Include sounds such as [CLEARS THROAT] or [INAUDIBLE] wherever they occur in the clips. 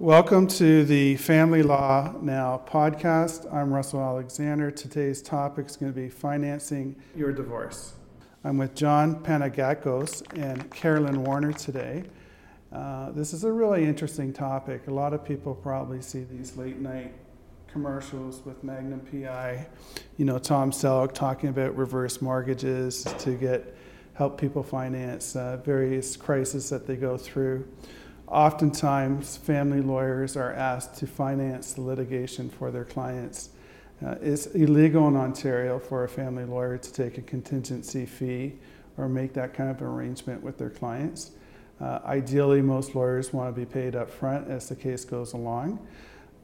Welcome to the Family Law Now podcast. I'm Russell Alexander. Today's topic is going to be financing your divorce. I'm with John Panagakos and Carolyn Warner today. Uh, this is a really interesting topic. A lot of people probably see these late night commercials with Magnum PI, you know, Tom Selleck talking about reverse mortgages to get help people finance uh, various crises that they go through. Oftentimes, family lawyers are asked to finance the litigation for their clients. Uh, it's illegal in Ontario for a family lawyer to take a contingency fee or make that kind of arrangement with their clients. Uh, ideally, most lawyers want to be paid up front as the case goes along.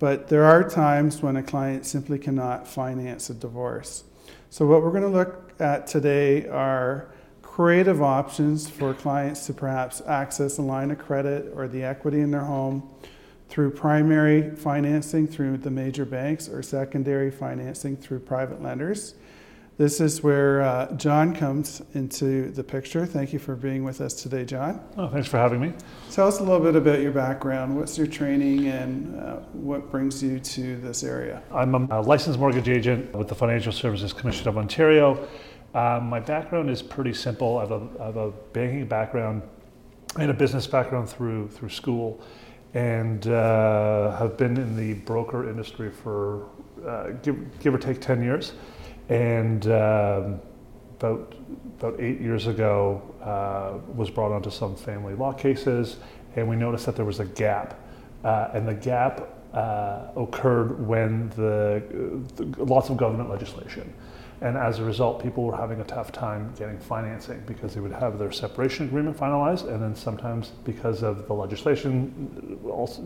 But there are times when a client simply cannot finance a divorce. So, what we're going to look at today are creative options for clients to perhaps access a line of credit or the equity in their home through primary financing through the major banks or secondary financing through private lenders. This is where uh, John comes into the picture. Thank you for being with us today, John. Oh, thanks for having me. Tell us a little bit about your background. What's your training and uh, what brings you to this area? I'm a licensed mortgage agent with the Financial Services Commission of Ontario. Um, my background is pretty simple. I have, a, I have a banking background and a business background through through school, and uh, have been in the broker industry for uh, give, give or take ten years. And um, about about eight years ago, uh, was brought onto some family law cases, and we noticed that there was a gap, uh, and the gap uh, occurred when the, the lots of government legislation. And as a result, people were having a tough time getting financing because they would have their separation agreement finalized, and then sometimes because of the legislation, also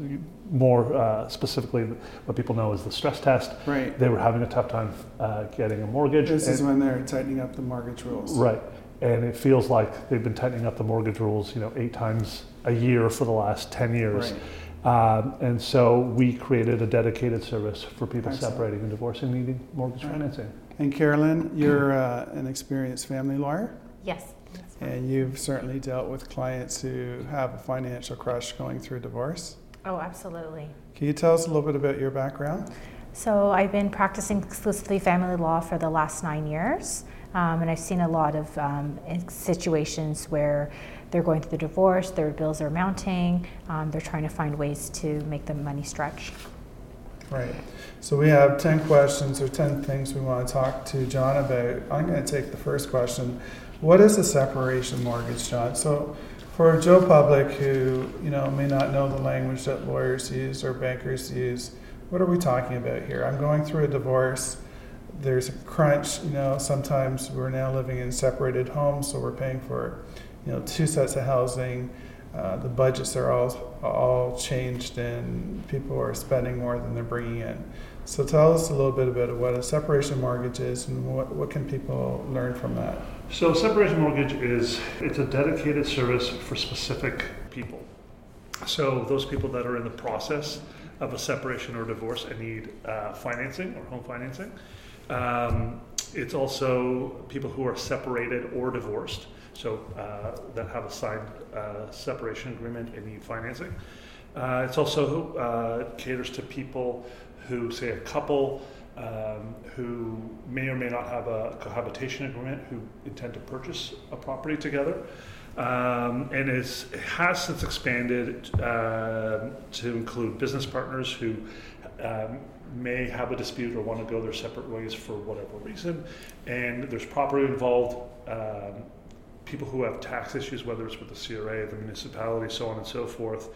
more uh, specifically, what people know as the stress test, right. they were having a tough time uh, getting a mortgage. This and, is when they're tightening up the mortgage rules. Right. And it feels like they've been tightening up the mortgage rules, you know, eight times a year for the last 10 years. Right. Um, and so we created a dedicated service for people Excellent. separating and divorcing needing mortgage Right. financing. And Carolyn, you're uh, an experienced family lawyer, Yes. and you've certainly dealt with clients who have a financial crush going through divorce. Oh, absolutely. Can you tell us a little bit about your background? So I've been practicing exclusively family law for the last nine years, um, and I've seen a lot of um, situations where they're going through the divorce, their bills are mounting, um, they're trying to find ways to make the money stretch. Right. So we have 10 questions or 10 things we want to talk to John about. I'm going to take the first question. What is a separation mortgage, John? So for Joe Public who, you know, may not know the language that lawyers use or bankers use, what are we talking about here? I'm going through a divorce. There's a crunch, you know, sometimes we're now living in separated homes, so we're paying for, you know, two sets of housing. Uh, the budgets are all all changed, and people are spending more than they're bringing in. So tell us a little bit about what a separation mortgage is, and what, what can people learn from that? So separation mortgage is it's a dedicated service for specific people. So those people that are in the process of a separation or divorce and need uh, financing or home financing. Um, it's also people who are separated or divorced, so uh, that have a signed uh, separation agreement and need financing. Uh, it's also uh, caters to people who, say, a couple um, who may or may not have a cohabitation agreement who intend to purchase a property together. Um, and is, has since expanded um to include business partners who um, may have a dispute or want to go their separate ways for whatever reason. And there's property involved, um, people who have tax issues, whether it's with the CRA, the municipality, so on and so forth,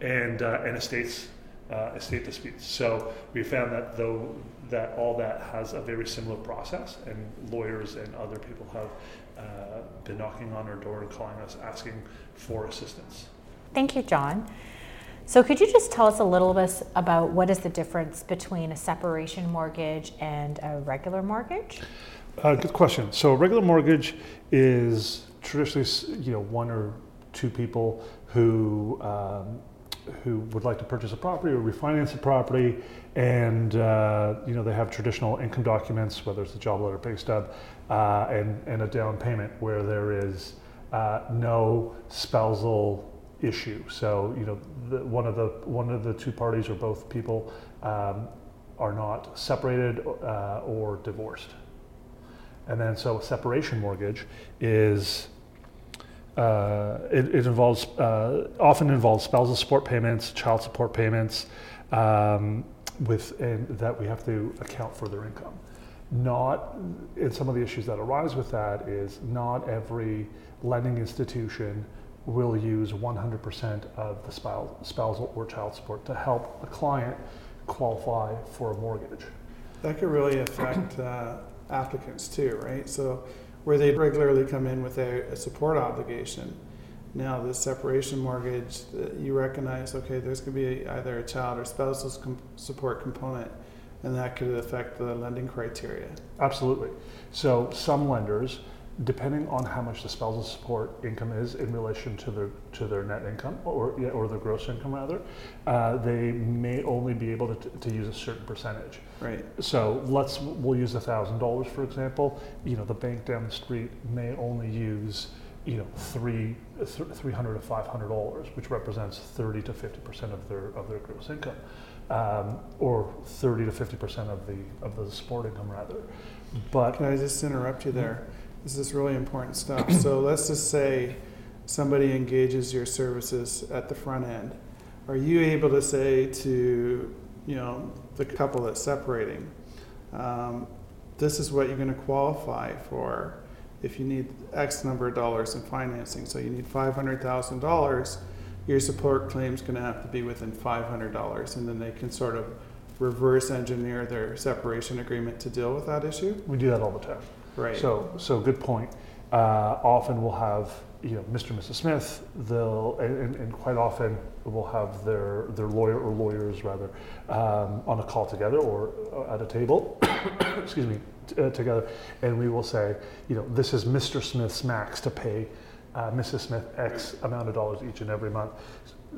and, uh, and estates, uh, estate disputes. So we found that though that all that has a very similar process, and lawyers and other people have uh, been knocking on our door and calling us asking for assistance. Thank you, John. So could you just tell us a little bit about what is the difference between a separation mortgage and a regular mortgage? Uh, good question. So a regular mortgage is traditionally, you know, one or two people who um, who would like to purchase a property or refinance a property, and uh, you know they have traditional income documents, whether it's a job letter, pay stub, uh, and and a down payment where there is uh, no spousal issue. So you know, the, one of the one of the two parties or both people um, are not separated uh, or divorced. And then so a separation mortgage is uh, it, it, involves uh, often involves spousal support payments, child support payments, um, with and that we have to account for their income. Not and some of the issues that arise with that is not every lending institution will use 100% of the spousal or child support to help a client qualify for a mortgage. That could really affect uh, applicants too, right? So, where they regularly come in with a, a support obligation. Now, the separation mortgage, you recognize, okay, there's going to be either a child or spousal com- support component, and that could affect the lending criteria. Absolutely. So, some lenders depending on how much the spousal support income is in relation to their to their net income or yeah, or their gross income rather, uh, they may only be able to, to use a certain percentage. Right. So let's we'll use a thousand dollars for example. You know the bank down the street may only use you know three three hundred to five hundred dollars, which represents thirty to fifty percent of their of their gross income, um, or thirty to fifty percent of the of the support income rather. But can I just interrupt you there? This is really important stuff. so [CLEARS THROAT] let's just say somebody engages your services at the front end. Are you able to say to you know the couple that's separating, um, this is what you're going to qualify for if you need X number of dollars in financing. So you need five hundred thousand dollars. Your support claim is going to have to be within five hundred dollars, and then they can sort of reverse engineer their separation agreement to deal with that issue. We do that all the time. Right. So, so good point. Uh, often we'll have, you know, Mr. and Mrs. Smith, they'll, and, and quite often we'll have their, their lawyer or lawyers rather um, on a call together or at a table, [COUGHS] excuse me, t- uh, together, and we will say, you know, this is Mr. Smith's max to pay uh, Mrs. Smith X amount of dollars each and every month.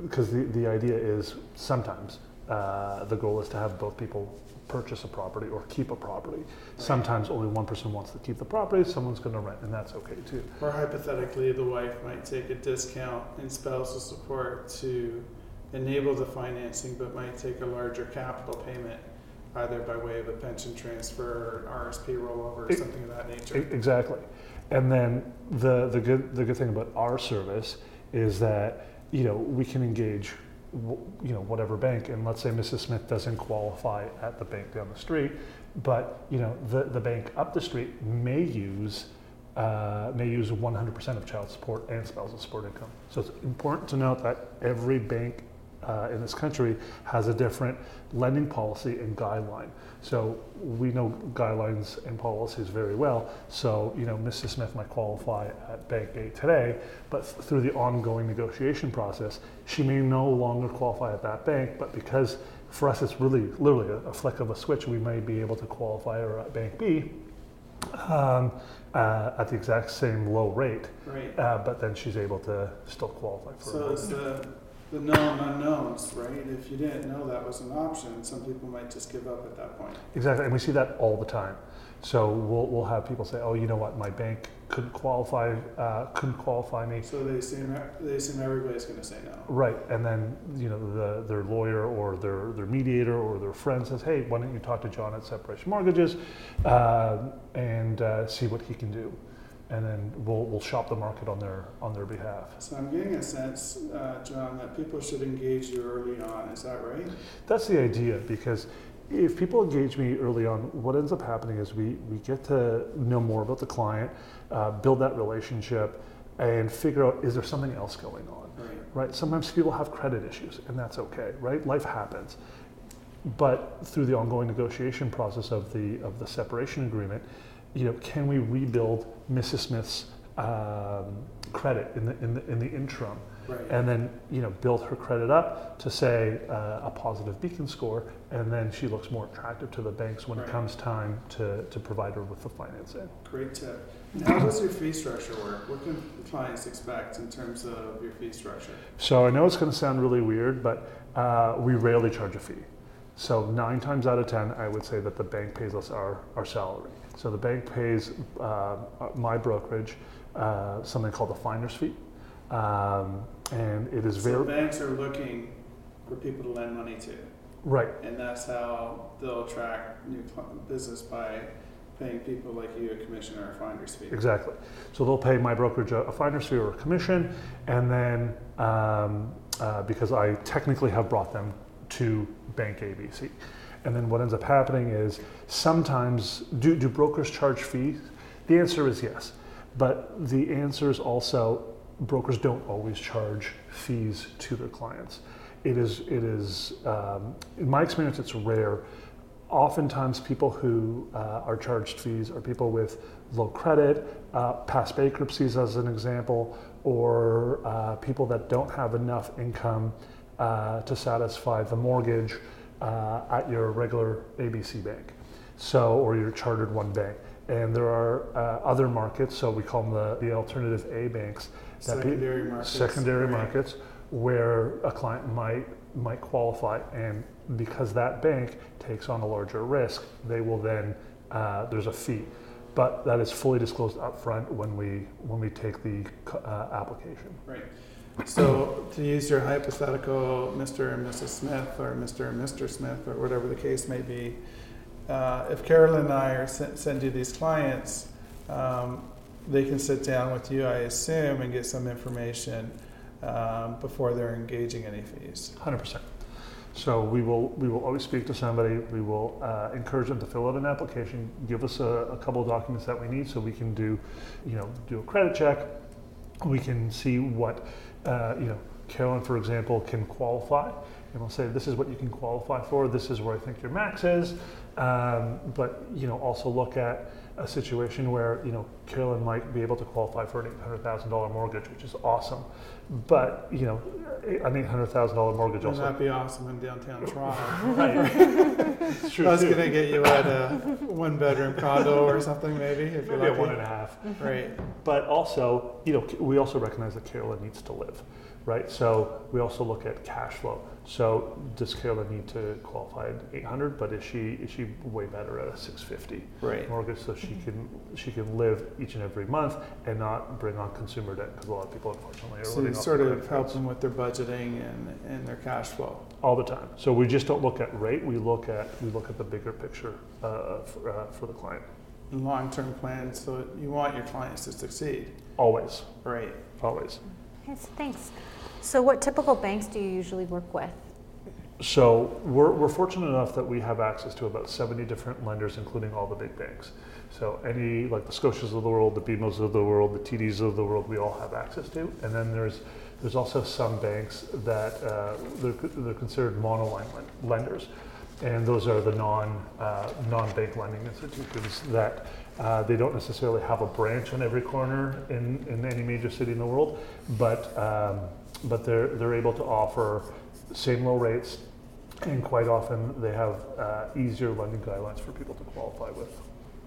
Because the, the idea is sometimes uh, the goal is to have both people purchase a property or keep a property. Sometimes only one person wants to keep the property, someone's going to rent, and that's okay too. Or hypothetically, the wife might take a discount in spousal support to enable the financing, but might take a larger capital payment either by way of a pension transfer or RSP rollover or something of that nature. Exactly. And then the, the, good, the good thing about our service is that you know we can engage you know whatever bank and let's say mrs smith doesn't qualify at the bank down the street but you know the, the bank up the street may use uh, may use 100% of child support and spousal support income. So it's important to note that every bank uh, in this country has a different lending policy and guideline. So we know guidelines and policies very well. So, you know, Mrs. Smith might qualify at Bank A today, but through the ongoing negotiation process, she may no longer qualify at that bank, but because for us it's really literally a, a flick of a switch, we may be able to qualify her at Bank B um, uh, at the exact same low rate. Right. Uh, but then she's able to still qualify for so it's the known unknowns, right? If you didn't know that was an option, some people might just give up at that point. Exactly, and we see that all the time. So we'll, we'll have people say, "Oh, you know what? My bank couldn't qualify, uh, couldn't qualify me." So they assume they assume everybody's going to say no. Right, and then you know the, their lawyer or their their mediator or their friend says, "Hey, why don't you talk to John at Separation Mortgages uh, and uh, see what he can do?" And then we'll, we'll shop the market on their on their behalf. So I'm getting a sense, uh, John, that people should engage you early on. Is that right? That's the idea because if people engage me early on, what ends up happening is we, we get to know more about the client, uh, build that relationship, and figure out is there something else going on. Right. right. Sometimes people have credit issues, and that's okay. Right. Life happens. But through the ongoing negotiation process of the of the separation agreement, you know, can we rebuild Mrs. Smith's um, credit in the, in the, in the interim? Right. And then, you know, build her credit up to say uh, a positive beacon score, and then she looks more attractive to the banks when right. it comes time to, to provide her with the financing. Great tip. How does your fee structure work? What can clients expect in terms of your fee structure? So I know it's going to sound really weird, but uh, we rarely charge a fee. So nine times out of ten, I would say that the bank pays us our, our salary. So the bank pays uh, my brokerage uh, something called a finder's fee. Um, and it is So very banks are looking for people to lend money to, right. and that's how they'll attract new business by paying people like you a commission or a finder's fee. Exactly. So they'll pay my brokerage a, a finder's fee or a commission, and then um, uh, because I technically have brought them to Bank ABC. And then what ends up happening is sometimes do, do brokers charge fees? The answer is yes, but the answer is also brokers don't always charge fees to their clients. It is it is um, in my experience it's rare. Oftentimes, people who uh, are charged fees are people with low credit, uh, past bankruptcies, as an example, or uh, people that don't have enough income uh, to satisfy the mortgage uh, at your regular ABC bank, so or your chartered one bank. And there are uh, other markets, so we call them the, the alternative A banks, that be- Secondary markets. secondary right. markets where a client might might qualify, and because that bank takes on a larger risk, they will then uh, there's a fee, but that is fully disclosed upfront when we when we take the uh, application. Right. So to use your hypothetical, Mr. and Mrs. Smith, or Mr. and Mr. Smith, or whatever the case may be, uh, if Carolyn and I are sen- send you these clients, um, they can sit down with you, I assume, and get some information um, before they're engaging any fees. Hundred percent. So we will we will always speak to somebody. We will uh, encourage them to fill out an application. Give us a, a couple of documents that we need so we can do, you know, do a credit check. We can see what, uh, you know, Carolyn, for example, can qualify, and we'll say this is what you can qualify for. This is where I think your max is. Um, but you know, also look at a situation where you know Carolyn might be able to qualify for an eight hundred thousand dollar mortgage, which is awesome. But you know, an eight hundred thousand dollar mortgage Wouldn't also that be awesome in downtown [LAUGHS] Toronto? Right. [LAUGHS] It's true That's too. gonna get you at a one bedroom condo or something maybe, if you're Maybe lucky. one and a half. Right. But also, you know, we also recognize that Carolyn needs to live, right? So we also look at cash flow. So does Kayla need to qualify at 800? But is she is she way better at a 650 Right. mortgage so she can she can live each and every month and not bring on consumer debt because a lot of people unfortunately are So living you sort of help cards them with their budgeting and, and their cash flow. all the time. So we just don't look at rate. We look at we look at the bigger picture uh, for, uh, for the client. Long-term plans, so you want your clients to succeed. Always, Right. always. Yes, thanks. So, what typical banks do you usually work with? So we're, we're fortunate enough that we have access to about 70 different lenders, including all the big banks. So any, like the Scotias of the world, the BMOs of the world, the TDs of the world, we all have access to. And then there's, there's also some banks that uh, they're, they're considered monoline len- lenders. And those are the non, uh, non-bank lending institutions that uh, they don't necessarily have a branch on every corner in, in any major city in the world, but, um, but they're, they're able to offer same low rates, and quite often they have uh, easier lending guidelines for people to qualify with.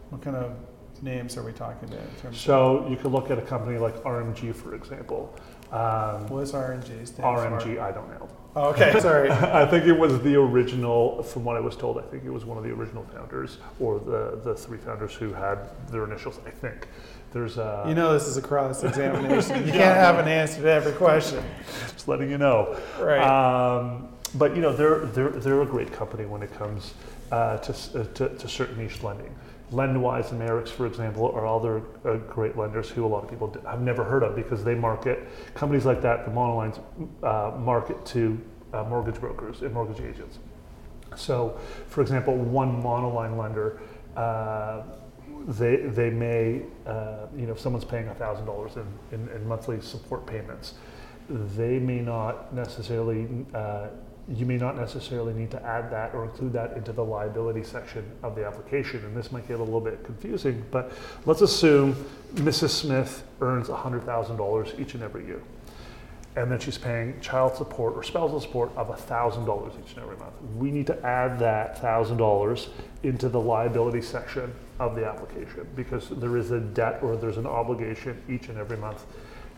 What kind of names are we talking about in terms So you could look at a company like RMG, for example. Um, what RNG for? RMG, I don't know. Oh, okay, sorry. [LAUGHS] I think it was the original, from what I was told, I think it was one of the original founders or the, the three founders who had their initials, I think. There's a, You know this is a cross examination. [LAUGHS] You can't have an answer to every question. just letting you know. Right. Um, but you know, they're, they're, they're a great company when it comes uh, to, uh, to, to certain niche lending. Lendwise and Merix, for example, are other uh, great lenders who a lot of people have never heard of because they market, companies like that, the monolines, uh, market to uh, mortgage brokers and mortgage agents. So, for example, one monoline lender, uh, they, they may, uh, you know, if someone's paying $1,000 in, in, in monthly support payments, they may not necessarily, uh, you may not necessarily need to add that or include that into the liability section of the application. And this might get a little bit confusing, but let's assume Mrs. Smith earns $100,000 each and every year. And then she's paying child support or spousal support of $1,000 each and every month. We need to add that $1,000 into the liability section of the application because there is a debt or there's an obligation each and every month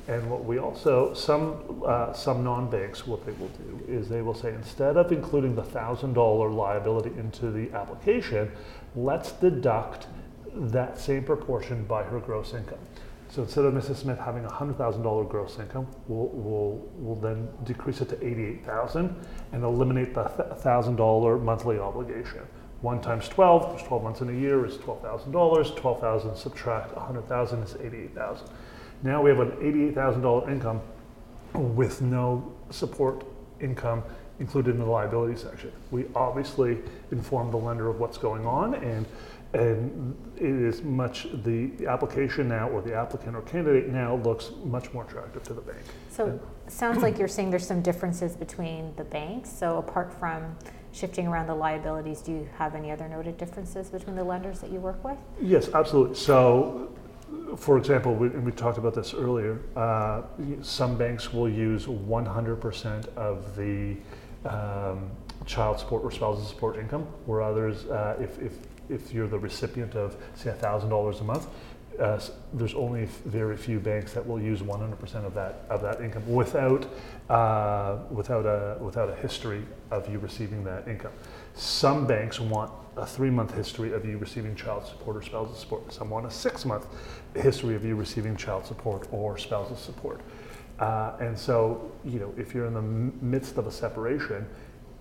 and what we also, some, uh, some non-banks, what they will do is they will say, instead of including the thousand dollar liability into the application, let's deduct that same proportion by her gross income. So instead of Mrs. Smith having a hundred thousand dollar gross income, we'll, we'll, we'll then decrease it to eighty-eight thousand and eliminate the thousand dollar monthly obligation. One times twelve, there's twelve months in a year, is twelve thousand dollars. Twelve thousand subtract a hundred thousand is eighty-eight thousand. Now we have an eighty-eight thousand dollar income with no support income included in the liability section. We obviously inform the lender of what's going on and and it is much the, the application now or the applicant or candidate now looks much more attractive to the bank. So And- sounds like you're saying there's some differences between the banks. So apart from shifting around the liabilities, do you have any other noted differences between the lenders that you work with? Yes, absolutely. So, for example, we, we talked about this earlier. Uh, some banks will use 100% of the um, child support or spousal support income, where others, uh, if, if, if you're the recipient of, say, $1,000 a month, uh, there's only f- very few banks that will use 100% of that of that income without uh, without a without a history of you receiving that income. Some banks want a three-month history of you receiving child support or spousal support. someone a six-month history of you receiving child support or spousal support. Uh, and so, you know, if you're in the midst of a separation,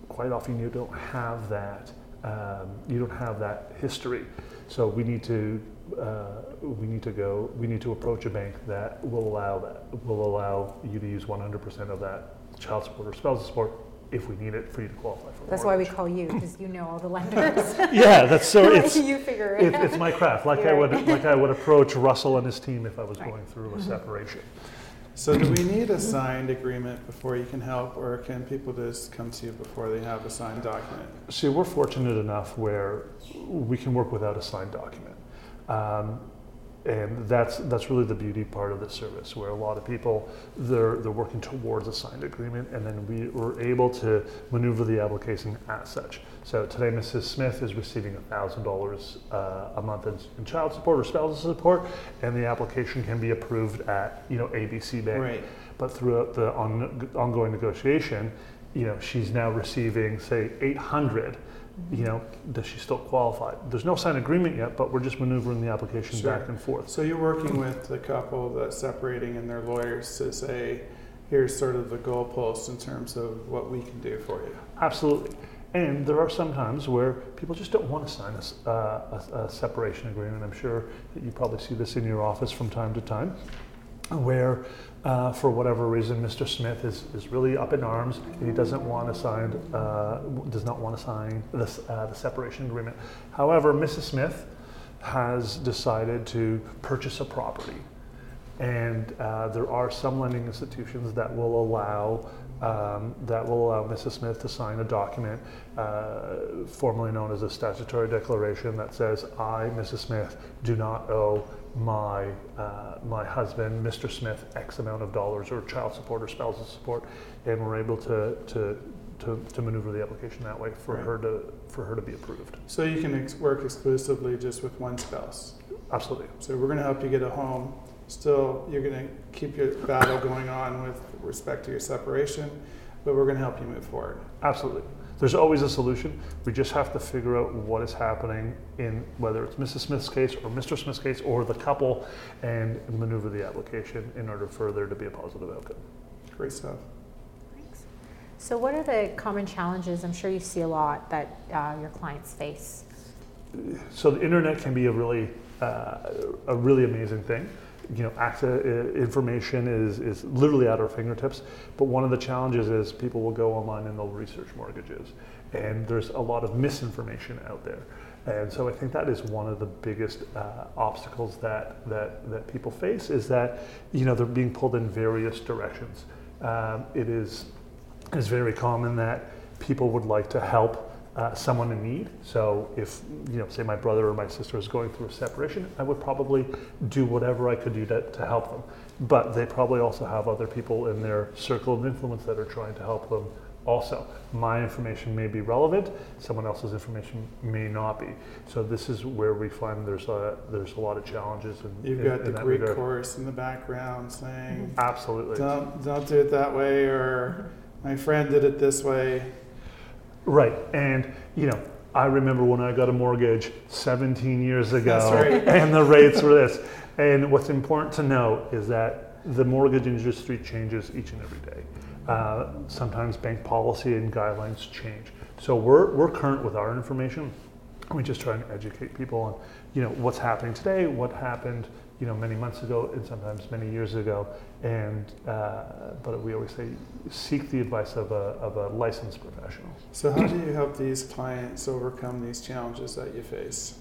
quite often you don't have that. Um, you don't have that history. So we need to uh, we need to go. We need to approach a bank that will allow that will allow you to use 100% of that child support or spousal support if we need it for you to qualify for. a That's why we call you, because you know all the [LAUGHS] lenders. Yeah, that's so. [LAUGHS] It's You figure it it, it's my craft. Like I Right. would like I would approach Russell and his team if I was Right. going through a separation. So do we need a signed agreement before you can help, or can people just come to you before they have a signed document? See, we're fortunate enough where we can work without a signed document. Um, and that's that's really the beauty part of this service, where a lot of people they're they're working towards a signed agreement, and then we were able to maneuver the application as such. So today, Mrs. Smith is receiving thousand dollars uh, a month in, in child support or spousal support, and the application can be approved at you know ABC Bank. Right. But throughout the on, ongoing negotiation, you know, she's now receiving, say, 800. You know, does she still qualify? There's no signed agreement yet, but we're just maneuvering the application Sure. back and forth. So you're working with the couple that's separating and their lawyers to say, here's sort of the goalpost in terms of what we can do for you. Absolutely. And there are some times where people just don't want to sign a, uh, a, a separation agreement. I'm sure that you probably see this in your office from time to time, where uh, for whatever reason Mr. Smith is, is really up in arms and he doesn't want to sign, uh, does not want to sign this, uh, the separation agreement. However, Mrs. Smith has decided to purchase a property and uh, there are some lending institutions that will allow um, that will allow Mrs. Smith to sign a document, uh, formerly known as a statutory declaration, that says, "I, Mrs. Smith, do not owe my uh, my husband, Mr. Smith, X amount of dollars or child support or spousal support," and we're able to to to, to maneuver the application that way for Right. her to for her to be approved. So you can ex- work exclusively just with one spouse. Absolutely. So we're going to help you get a home. Still, you're going to keep your battle going on with respect to your separation, but we're going to help you move forward. Absolutely. There's always a solution. We just have to figure out what is happening in whether it's Mrs. Smith's case or Mr. Smith's case or the couple and maneuver the application in order for there to be a positive outcome. Great stuff. Thanks. So what are the common challenges, I'm sure you see a lot, that uh, your clients face? So the internet can be a really uh, a really amazing thing. You know, access uh, information is is literally at our fingertips. But one of the challenges is people will go online and they'll research mortgages, and there's a lot of misinformation out there. And so I think that is one of the biggest uh, obstacles that, that that people face is that you know they're being pulled in various directions. Um, it is it is very common that people would like to help uh, someone in need. So if you know, say my brother or my sister is going through a separation, I would probably do whatever I could do to, to help them. But they probably also have other people in their circle of influence that are trying to help them. Also, my information may be relevant. Someone else's information may not be. So this is where we find there's a there's a lot of challenges. In, You've got in the Greek regard. chorus in the background saying, Absolutely. don't, don't do it that way, or my friend did it this way. Right, and you know, I remember when I got a mortgage 17 years ago, right. and the rates were this. And what's important to note is that the mortgage industry changes each and every day. Uh, sometimes bank policy and guidelines change. So we're, we're current with our information. We just try and educate people on, you know, what's happening today, what happened, you know, many months ago, and sometimes many years ago. And uh, but we always say, seek the advice of a, of a licensed professional. So, how do you help these clients overcome these challenges that you face?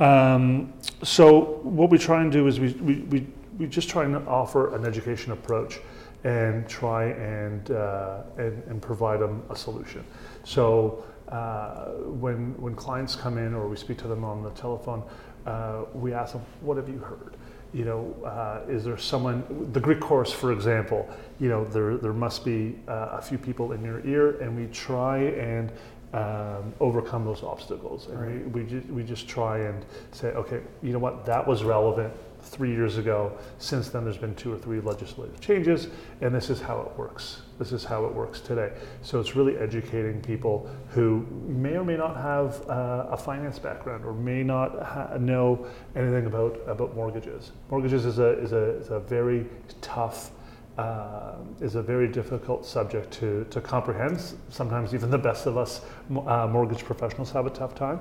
Um, so what we try and do is we, we, we, we just try and offer an education approach and try and, uh, and, and provide them a solution. So uh, when, when clients come in or we speak to them on the telephone, uh, we ask them, what have you heard? You know, uh, is there someone, the Greek chorus, for example, you know, there, there must be uh, a few people in your ear, and we try and um, overcome those obstacles. And Right. we, we, just, we just try and say, okay, you know what, that was relevant three years ago. Since then, there's been two or three legislative changes, and this is how it works. This is how it works today. So it's really educating people who may or may not have uh, a finance background or may not ha- know anything about, about mortgages. Mortgages is a, is a, is a very tough uh, is a very difficult subject to, to comprehend. Sometimes even the best of us uh, mortgage professionals have a tough time.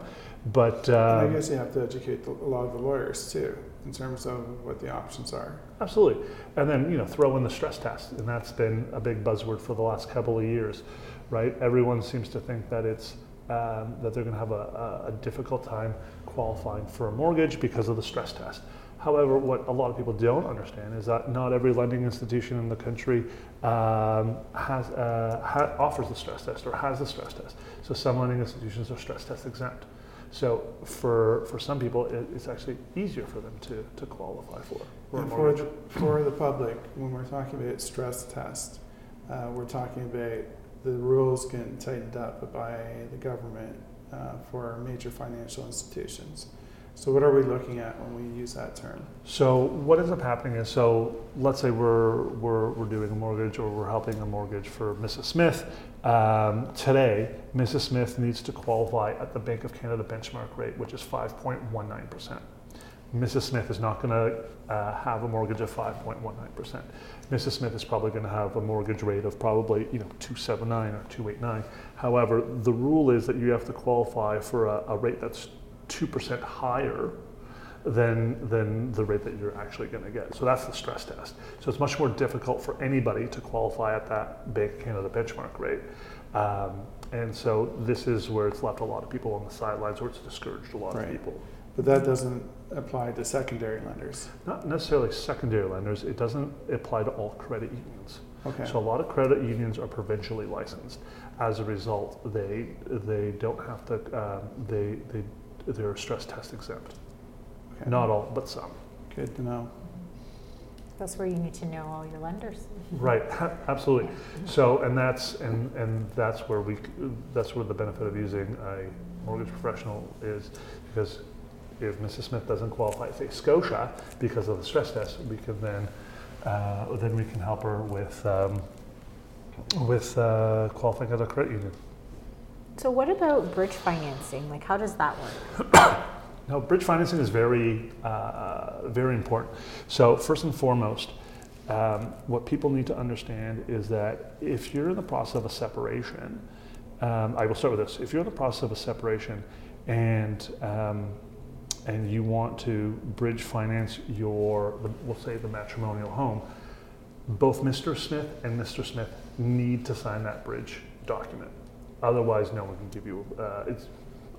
But And I um, guess you have to educate the, a lot of the lawyers too, in terms of what the options are. Absolutely. And then, you know, throw in the stress test. And that's been a big buzzword for the last couple of years, right? Everyone seems to think that it's um, that they're going to have a, a, difficult time qualifying for a mortgage because of the stress test. However, what a lot of people don't understand is that not every lending institution in the country um, has, uh, ha- offers the stress test or has the stress test. So some lending institutions are stress test exempt. So for, for some people, it, it's actually easier for them to, to qualify for, for And for the, for the public, when we're talking about stress test, uh, we're talking about the rules getting tightened up by the government uh, for major financial institutions. So, what are we looking at when we use that term? So what ends up happening is, so let's say we're, we're, we're doing a mortgage or we're helping a mortgage for Mrs. Smith. Um, today, Mrs. Smith needs to qualify at the Bank of Canada benchmark rate, which is 5.19%. Mrs. Smith is not going to uh, have a mortgage of 5.19%. Mrs. Smith is probably going to have a mortgage rate of probably you know 279 or 289. However, the rule is that you have to qualify for a, a rate that's 2% higher than, than the rate that you're actually going to get. So that's the stress test. So it's much more difficult for anybody to qualify at that Bank of Canada benchmark rate. Um, and so this is where it's left a lot of people on the sidelines, or it's discouraged a lot Right. of people. But that doesn't apply to secondary lenders. Not necessarily secondary lenders, it doesn't apply to all credit unions. Okay. So a lot of credit unions are provincially licensed. As a result, they, they don't have to, um, they, they, they're stress test exempt. Okay. Not all, but some. Good to know. That's where you need to know all your lenders. Right, [LAUGHS] absolutely. So, and that's and and that's where we that's where the benefit of using a mortgage professional is because if Mrs. Smith doesn't qualify, say Scotia, because of the stress test, we can then uh, then we can help her with um, with uh, qualifying as a credit union. So, what about bridge financing? Like, how does that work? [COUGHS] No, bridge financing is very, uh, very important. So first and foremost, um, what people need to understand is that if you're in the process of a separation, um, I will start with this. If you're in the process of a separation and um, and you want to bridge finance your, we'll say the matrimonial home, both Mr. Smith and Mr. Smith need to sign that bridge document. Otherwise, no one can give you. Uh, it's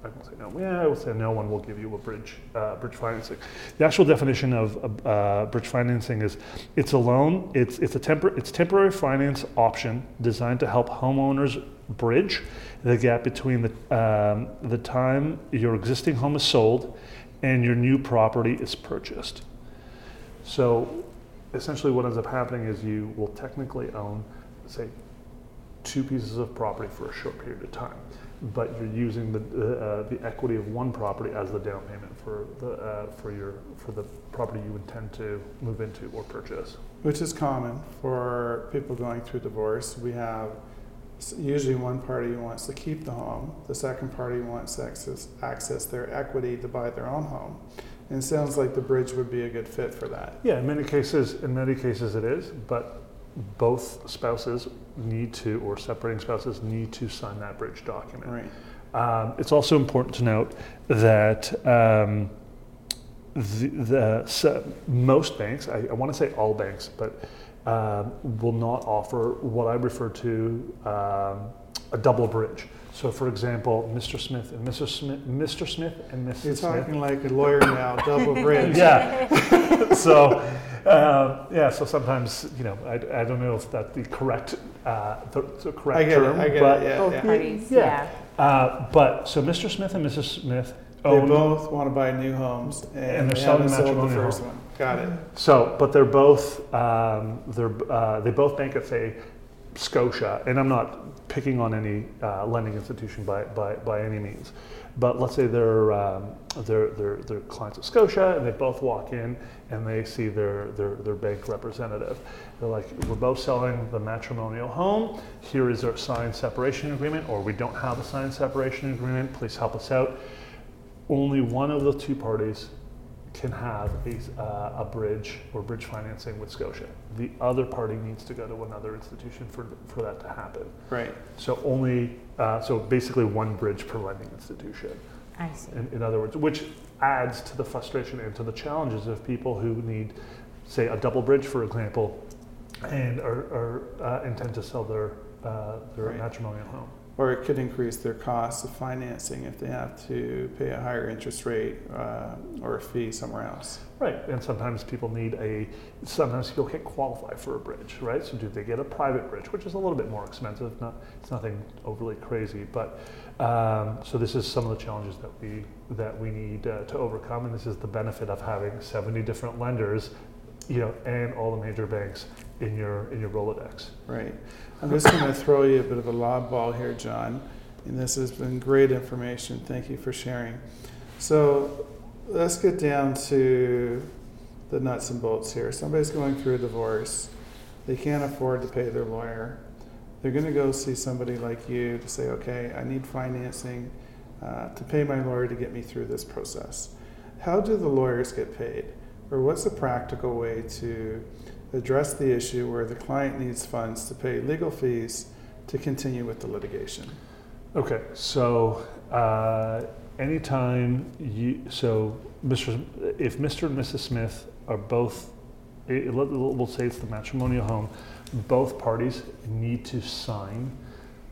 I won't say no. Yeah, I will say no one will give you a bridge uh, bridge financing. The actual definition of uh, bridge financing is it's a loan. It's it's a tempor- it's temporary finance option designed to help homeowners bridge the gap between the um, the time your existing home is sold and your new property is purchased. So essentially, what ends up happening is you will technically own, say, two pieces of property for a short period of time, but you're using the uh, the equity of one property as the down payment for the uh, for your for the property you intend to move into or purchase. Which is common for people going through divorce. We have s- usually one party wants to keep the home, the second party wants access, access their equity to buy their own home. And it sounds like the bridge would be a good fit for that. Yeah, in many cases, in many cases it is, but both spouses need to, or separating spouses need to sign that bridge document. Right. Um, it's also important to note that um, the, the so most banks, I, I want to say all banks, but um, will not offer what I refer to um, a double bridge. So, for example, Mr. Smith and Mrs. Smith, Mr. Smith and Mrs. You're Smith. talking like a lawyer now, double [LAUGHS] bridge. Yeah. [LAUGHS] so, um, yeah. So sometimes, you know, I, I don't know if that's the correct, uh, the, the correct I get term, it, I get but it, yeah, Both yeah. parties, yeah. yeah. uh, but so Mr. Smith and Mrs. Smith They both want to buy new homes and, And they're they selling haven't sold the first home. one. Got it. So, but they're both um, they're uh, they both bank at say Scotia, and I'm not picking on any uh, lending institution by, by, by any means, but let's say they're um, they're, they're they're clients of Scotia, and they both walk in and they see their their, their bank representative. They're like, we're both selling the matrimonial home. Here is our signed separation agreement, or we don't have a signed separation agreement. Please help us out. Only one of the two parties can have a, uh, a bridge or bridge financing with Scotia. The other party needs to go to another institution for, for that to happen. Right. So only, uh, so basically one bridge per lending institution. I see. In, in other words, which adds to the frustration and to the challenges of people who need, say, a double bridge, for example, and are, are uh, intend to sell their uh, their Right. matrimonial home. Or it could increase their costs of financing if they have to pay a higher interest rate uh, or a fee somewhere else. Right, and sometimes people need a, sometimes people can't qualify for a bridge, right? So do they get a private bridge, which is a little bit more expensive, not, it's nothing overly crazy, but, um, so this is some of the challenges that we, that we need uh, to overcome, and this is the benefit of having seventy different lenders, you know, and all the major banks in your, in your Rolodex. Right. I'm just going to throw you a bit of a lob ball here, John. And this has been great information. Thank you for sharing. So let's get down to the nuts and bolts here. Somebody's going through a divorce. They can't afford to pay their lawyer. They're going to go see somebody like you to say, okay, I need financing uh, to pay my lawyer to get me through this process. How do the lawyers get paid? Or what's a practical way to address the issue where the client needs funds to pay legal fees to continue with the litigation? Okay, so uh, anytime you, so Mr. If Mr. and Mrs. Smith are both, eh, let- we'll say it's the matrimonial home, both parties need to sign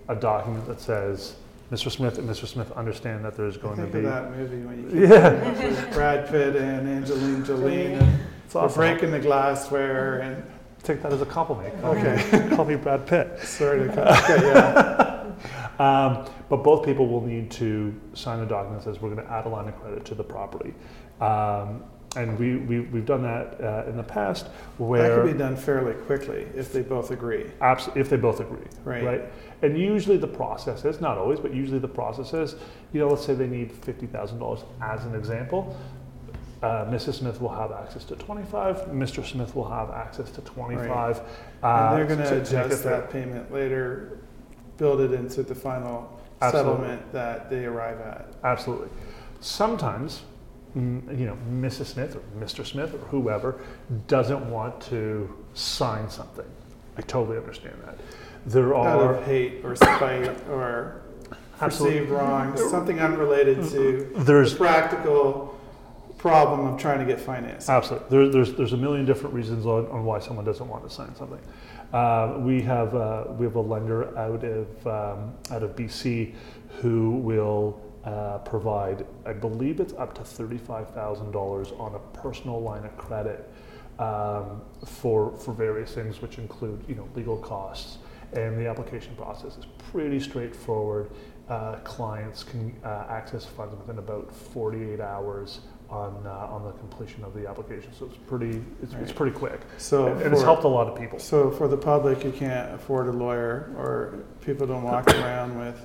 a document that says Mr. Smith and Mr. Smith understand that there's going to Think be. of that movie when you [LAUGHS] Yeah, Brad Pitt and Angelina Jolie and it's awesome. breaking the glassware and Take that as a compliment. okay, [LAUGHS] Call me Brad Pitt. sort of. [LAUGHS] Okay, yeah, Um, but both people will need to sign a document that says we're going to add a line of credit to the property. Um, and we, we, we've done that uh, in the past where. that could be done fairly quickly if they both agree. abs- if they both agree, Right. And usually the process is, not always, but usually the process is, you know, let's say they need $50,000 as an example. Uh, Mrs. Smith will have access to 25, Mr. Smith will have access to 25. uh, And they're going to- to to make adjust that payment later, build it into the final Absolutely. settlement that they arrive at. Absolutely. Sometimes, mm, you know, Mrs. Smith or Mr. Smith or whoever doesn't want to sign something. I totally understand that. There Out are of hate or spite or Absolutely. perceived wrong, something unrelated to the there's practical problem of trying to get financing. absolutely there, there's there's a million different reasons on, on why someone doesn't want to sign something. Uh, we have uh, we have a lender out of um, out of BC who will uh, provide, I believe it's up to thirty-five thousand dollars on a personal line of credit um, for for various things, which include you know legal costs, and the application process is pretty straightforward. Uh, clients can uh, access funds within about forty-eight hours on uh, on the completion of the application, so it's pretty it's, it's pretty quick, So and it's for- helped a lot of people. So for the public, you can't afford a lawyer, or people don't walk [COUGHS] around with,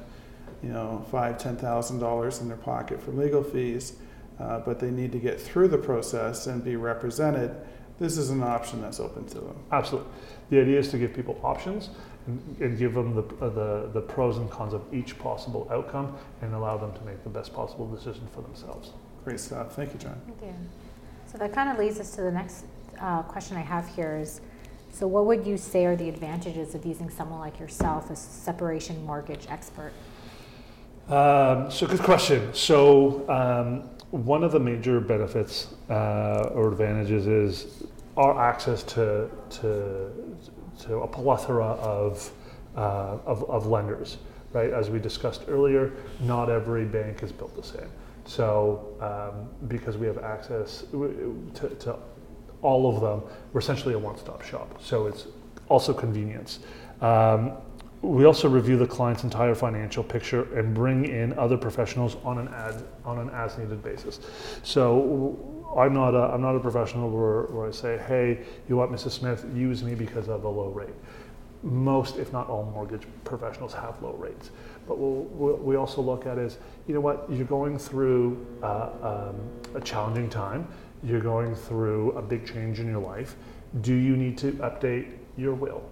you know, five, ten thousand dollars in their pocket for legal fees, uh, but they need to get through the process and be represented. this is an option that's open to them. Absolutely. The idea is to give people options and, and give them the, uh, the, the pros and cons of each possible outcome and allow them to make the best possible decision for themselves. Great stuff. Thank you, John. Thank you. So that kind of leads us to the next uh, question I have here is, so what would you say are the advantages of using someone like yourself as separation mortgage expert? Um, so good question. So um, one of the major benefits uh, or advantages is our access to to, to a plethora of, uh, of of lenders. Right, as we discussed earlier, not every bank is built the same. So um, because we have access to, to all of them, we're essentially a one-stop shop. So it's also convenience. Um, we also review the client's entire financial picture and bring in other professionals on an ad on an as needed basis. So I'm not a, I'm not a professional where, where I say, hey, you want Mrs. Smith, use me because of a low rate. Most, if not all, mortgage professionals have low rates. But what we also look at is, you know what, you're going through uh, um, a challenging time. You're going through a big change in your life. Do you need to update your will?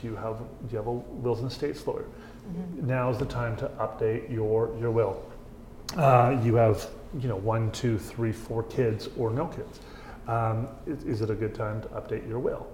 do you have do you have a wills and estates lawyer? Mm-hmm. Now is the time to update your your will. Uh, you have you know one, two, three, four kids or no kids. Um, is, is, it a good time to update your will?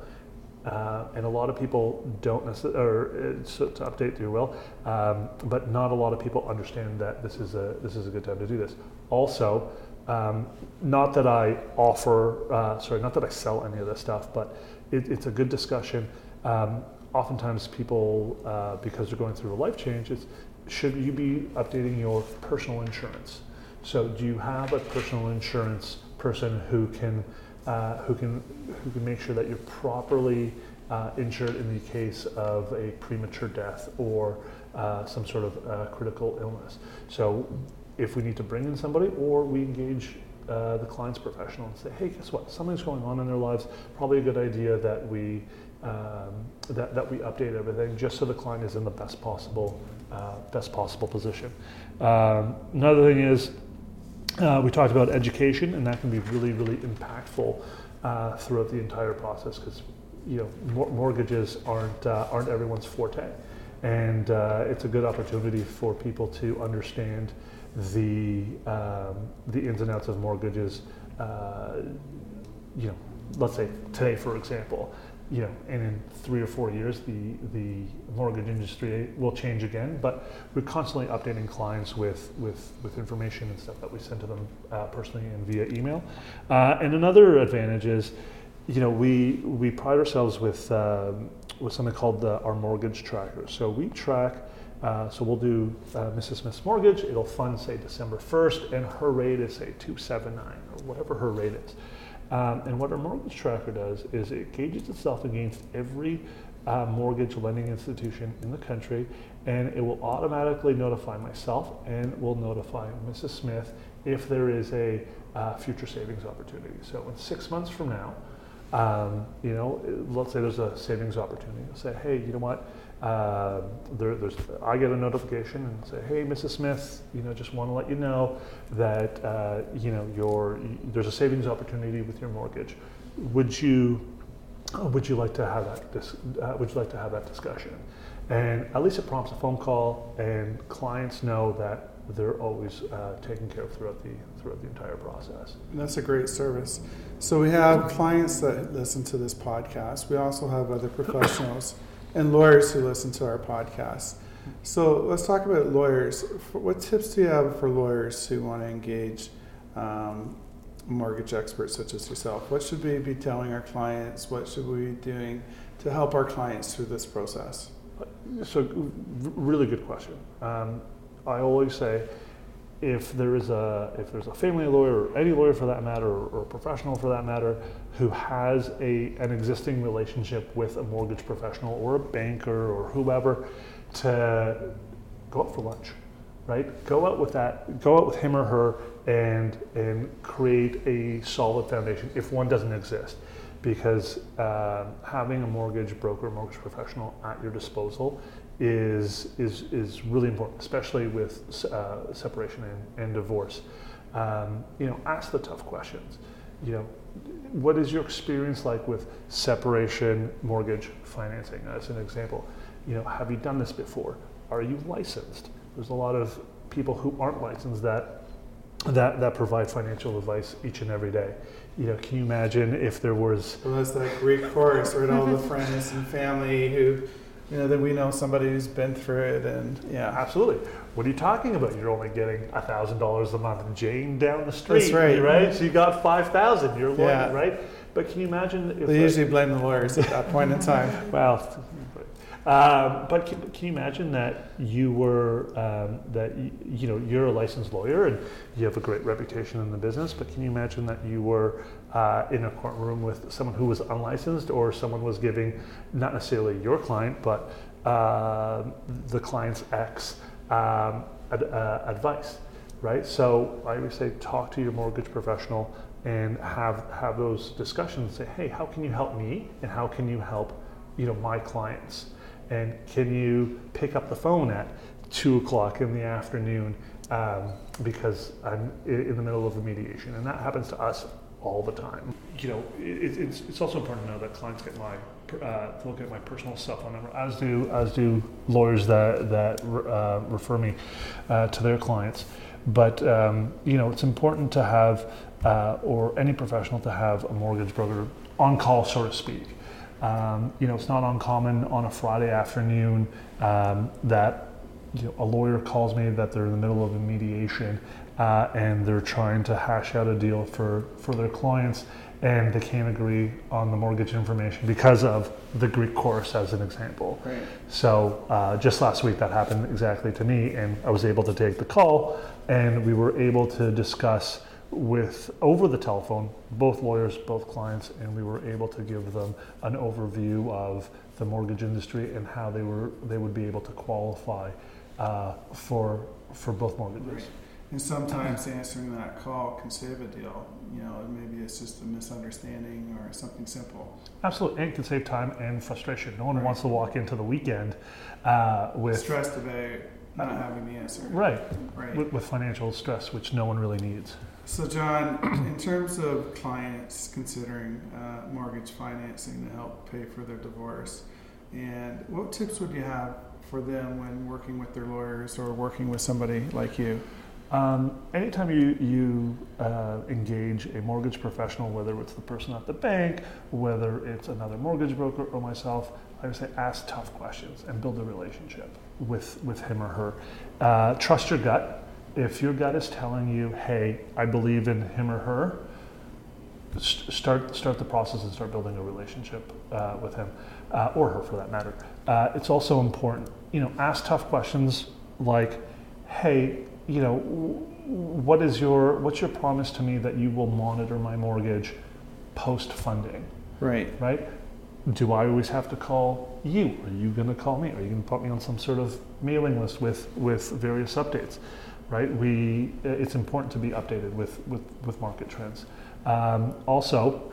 Uh, and a lot of people don't necessarily, or uh, so to update your will, um, but not a lot of people understand that this is a this is a good time to do this. Also, um, not that I offer, uh, sorry, not that I sell any of this stuff, but it, it's a good discussion. Um, oftentimes people, uh, because they're going through a life change, it's should you be updating your personal insurance? So do you have a personal insurance person who can uh, who can who can make sure that you're properly uh, insured in the case of a premature death or uh, some sort of uh, critical illness? So if we need to bring in somebody or we engage uh, the client's professional and say, hey, guess what? Something's going on in their lives. Probably a good idea that we um, that, that we update everything just so the client is in the best possible uh, best possible position. Um, another thing is uh, we talked about education, and that can be really really impactful uh, throughout the entire process because you know mor- mortgages aren't uh, aren't everyone's forte, and uh, it's a good opportunity for people to understand the um, the ins and outs of mortgages. Uh, you know, let's say today, for example you know, and in three or four years, the, the mortgage industry will change again. But we're constantly updating clients with, with, with information and stuff that we send to them uh, personally and via email. Uh, and another advantage is, you know, we, we pride ourselves with, um, with something called the, our mortgage tracker. So we track, uh, so we'll do uh, Mrs. Smith's mortgage, it'll fund, say, December 1st, and her rate is, say, 279 or whatever her rate is. Um, and what our mortgage tracker does is it gauges itself against every uh, mortgage lending institution in the country, and it will automatically notify myself and will notify Mrs. Smith if there is a uh, future savings opportunity. So in six months from now, um, you know, let's say there's a savings opportunity. I'll say, hey, you know what? Uh, there, there's, I get a notification and say, hey, Mrs. Smith, you know, just want to let you know that uh, you know your there's a savings opportunity with your mortgage. Would you would you like to have that dis, uh, would you like to have that discussion? And at least it prompts a phone call, and clients know that they're always uh, taken care of throughout the throughout the entire process. That's a great service. So we have clients that listen to this podcast. We also have other professionals and lawyers who listen to our podcast. So let's talk about lawyers. What tips do you have for lawyers who want to engage um, mortgage experts such as yourself? What should we be telling our clients? What should we be doing to help our clients through this process? So, really good question. Um, I always say, if there is a if there's a family lawyer or any lawyer for that matter or, a professional for that matter who has a an existing relationship with a mortgage professional or a banker or whoever to go out for lunch right? Go out with that go out with him or her and and create a solid foundation if one doesn't exist. Because uh, having a mortgage broker mortgage professional at your disposal is, is, is really important, especially with uh, separation and, and divorce. Um, you know, ask the tough questions. you know, what is your experience like with separation mortgage financing as an example? You know, have you done this before? Are you licensed? There's a lot of people who aren't licensed that that that provide financial advice each and every day. You know, can you imagine if there was Well, that's that Greek chorus, right? All the friends and family who, you know, that we know somebody who's been through it, and yeah, Absolutely. What are you talking about? You're only getting thousand dollars a month. Jane down the street, That's right. right? So you got five thousand. You're lawyer, Yeah. right? But can you imagine if they a- usually blame the lawyers at that point in time. [LAUGHS] well, um, but can, can you imagine that you were um, that you, you know you're a licensed lawyer and you have a great reputation in the business, but can you imagine that you were uh, in a courtroom with someone who was unlicensed or someone was giving not necessarily your client but uh, the client's ex um, ad, uh, advice, right? So I always say talk to your mortgage professional and have have those discussions. Say, hey, how can you help me, and how can you help you know my clients? And can you pick up the phone at two o'clock in the afternoon um, because I'm in the middle of a mediation, and that happens to us all the time. You know, it, it's, it's also important to know that clients get my uh, look at my personal cell phone number, as do as do lawyers that that uh, refer me uh, to their clients. But um, you know, it's important to have, uh, or any professional to have a mortgage broker on call, so to speak. Um, you know, it's not uncommon on a Friday afternoon um, that you know, a lawyer calls me that they're in the middle of a mediation uh, and they're trying to hash out a deal for, for their clients and they can't agree on the mortgage information because of the Greek chorus, as an example. Right. So uh, just last week that happened exactly to me, and I was able to take the call, and we were able to discuss with over the telephone both lawyers, both clients, and we were able to give them an overview of the mortgage industry and how they were they would be able to qualify uh, for for both mortgages. And sometimes answering that call can save a deal. You know, maybe it's just a misunderstanding or something simple. Absolutely, and it can save time and frustration. No one Right. wants to walk into the weekend uh, with Stressed about not having the answer. right Right. with, with financial stress, which no one really needs. So, John, [CLEARS THROAT] in terms of clients considering uh, mortgage financing to help pay for their divorce, and what tips would you have for them when working with their lawyers or working with somebody like you? Um, anytime you, you uh, engage a mortgage professional, whether it's the person at the bank, whether it's another mortgage broker or myself, I would say ask tough questions and build a relationship with, with him or her. Uh, trust your gut. If your gut is telling you, hey, I believe in him or her, st- start, start the process and start building a relationship uh, with him uh, or her for that matter. Uh, it's also important, you know, ask tough questions like, hey, you know, what is your what's your promise to me that you will monitor my mortgage post funding, Right. right? Do I always have to call you? Are you going to call me? Are you going to put me on some sort of mailing list with with various updates? Right? We it's important to be updated with with, with market trends. Um, also,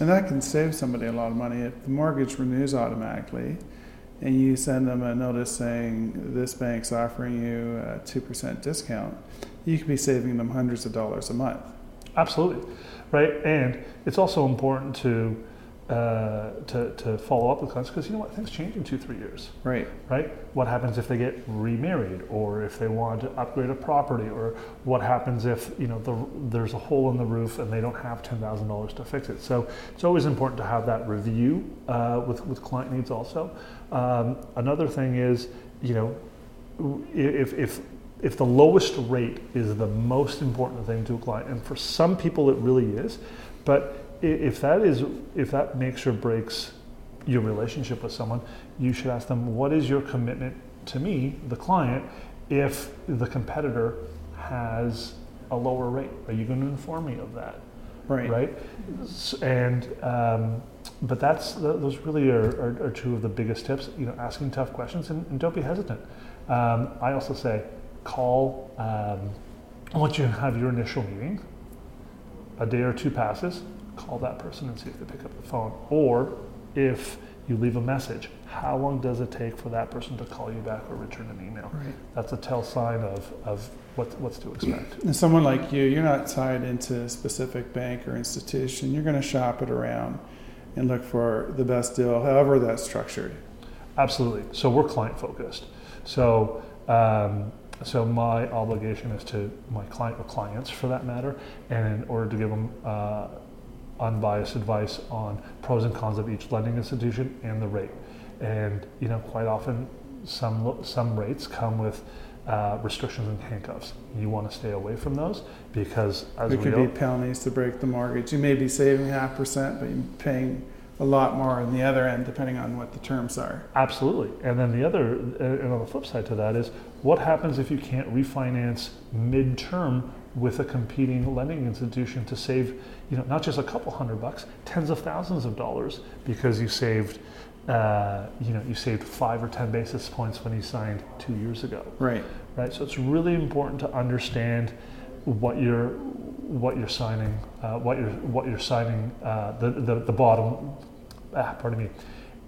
And that can save somebody a lot of money. If the mortgage renews automatically and you send them a notice saying this bank's offering you a 2% discount, you could be saving them hundreds of dollars a month. Absolutely, right. And it's also important to uh, to, to follow up with clients because you know what things change in two three years, Right. right? What happens if they get remarried, or if they want to upgrade a property, or what happens if you know the, there's a hole in the roof and they don't have ten thousand dollars to fix it. So it's always important to have that review uh, with with client needs. Also, um, another thing is you know if if if the lowest rate is the most important thing to a client, and for some people it really is, but if that is if that makes or breaks your relationship with someone, you should ask them, what is your commitment to me, the client, if the competitor has a lower rate? Are you going to inform me of that? Right. right? And um, but that's those really are, are, are two of the biggest tips. You know, asking tough questions and, and don't be hesitant. Um, I also say call um, once you have your initial meeting. A day or two passes, call that person and see if they pick up the phone. Or if you leave a message. How long does it take for that person to call you back or return an email? Right. That's a tell sign of, of what, what's to expect. And someone like you, you're not tied into a specific bank or institution. You're going to shop it around and look for the best deal, however that's structured. Absolutely. So we're client focused. So um, so my obligation is to my client or clients, for that matter, and in order to give them uh, unbiased advice on pros and cons of each lending institution and the rate. And you know, quite often, some some rates come with uh, restrictions and handcuffs. You want to stay away from those because as there could be penalties to break the mortgage. You may be saving half percent, but you're paying a lot more on the other end, depending on what the terms are. Absolutely. And then the other, uh, and on the flip side to that is, what happens if you can't refinance mid-term with a competing lending institution to save, you know, not just a couple hundred bucks, tens of thousands of dollars because you saved, uh, you know, you saved five or ten basis points when you signed two years ago. Right. Right. So it's really important to understand what you're what you're signing, uh, what you're what you're signing, uh, the, the the bottom. Ah, pardon me.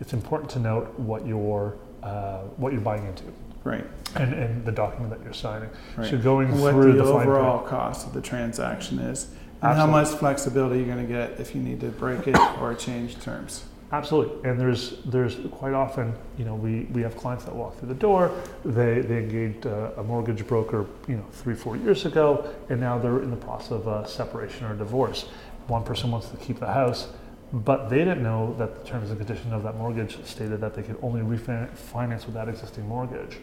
It's important to note what you're uh, what you're buying into. Right. And, and the document that you're signing. Right. So going what through the, the, overall print. cost of the transaction is, and how much flexibility you're going to get if you need to break it [COUGHS] or change terms. Absolutely, and there's there's quite often you know we, we have clients that walk through the door. They they engaged uh, a mortgage broker you know three four years ago, and now they're in the process of a separation or divorce. One person wants to keep the house, but they didn't know that the terms and conditions of that mortgage stated that they could only refinance with that existing mortgage.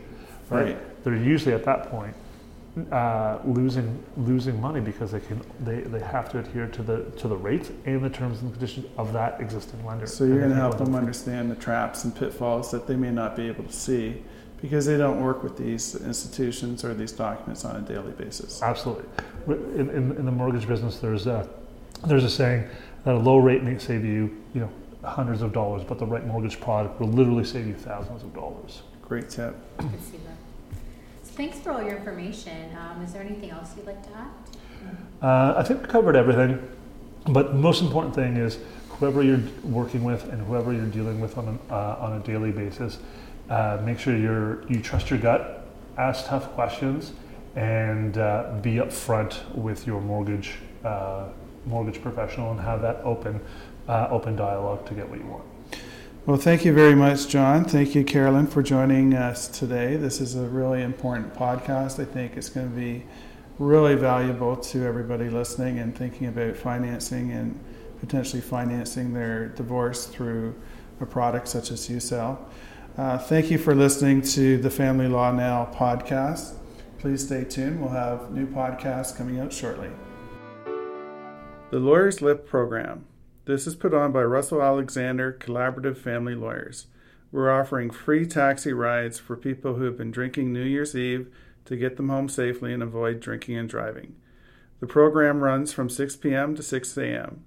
Right. They're usually at that point uh, losing losing money because they can they, they have to adhere to the to the rates and the terms and conditions of that existing lender. So you're going to help them understand the traps and pitfalls that they may not be able to see because they don't work with these institutions or these documents on a daily basis. Absolutely. In, in, in the mortgage business, there's a there's a saying that a low rate may save you you know hundreds of dollars, but the right mortgage product will literally save you thousands of dollars. Great tip. Good to see that. So thanks for all your information. Um, is there anything else you'd like to add? Uh, I think we covered everything, but the most important thing is whoever you're working with and whoever you're dealing with on a, uh, on a daily basis, uh, make sure you're you trust your gut, ask tough questions, and uh, be upfront with your mortgage uh, mortgage professional and have that open uh, open dialogue to get what you want. Well, thank you very much, John. Thank you, Carolyn, for joining us today. This is a really important podcast. I think it's going to be really valuable to everybody listening and thinking about financing and potentially financing their divorce through a product such as you sell. Uh, thank you for listening to the Family Law Now podcast. Please stay tuned. We'll have new podcasts coming out shortly. The Lawyer's Lift Program. This is put on by Russell Alexander Collaborative Family Lawyers. We're offering free taxi rides for people who have been drinking New Year's Eve to get them home safely and avoid drinking and driving. The program runs from 6 p.m. to 6 a.m.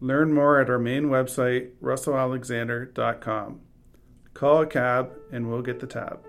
Learn more at our main website, russellalexander.com. Call a cab and we'll get the tab.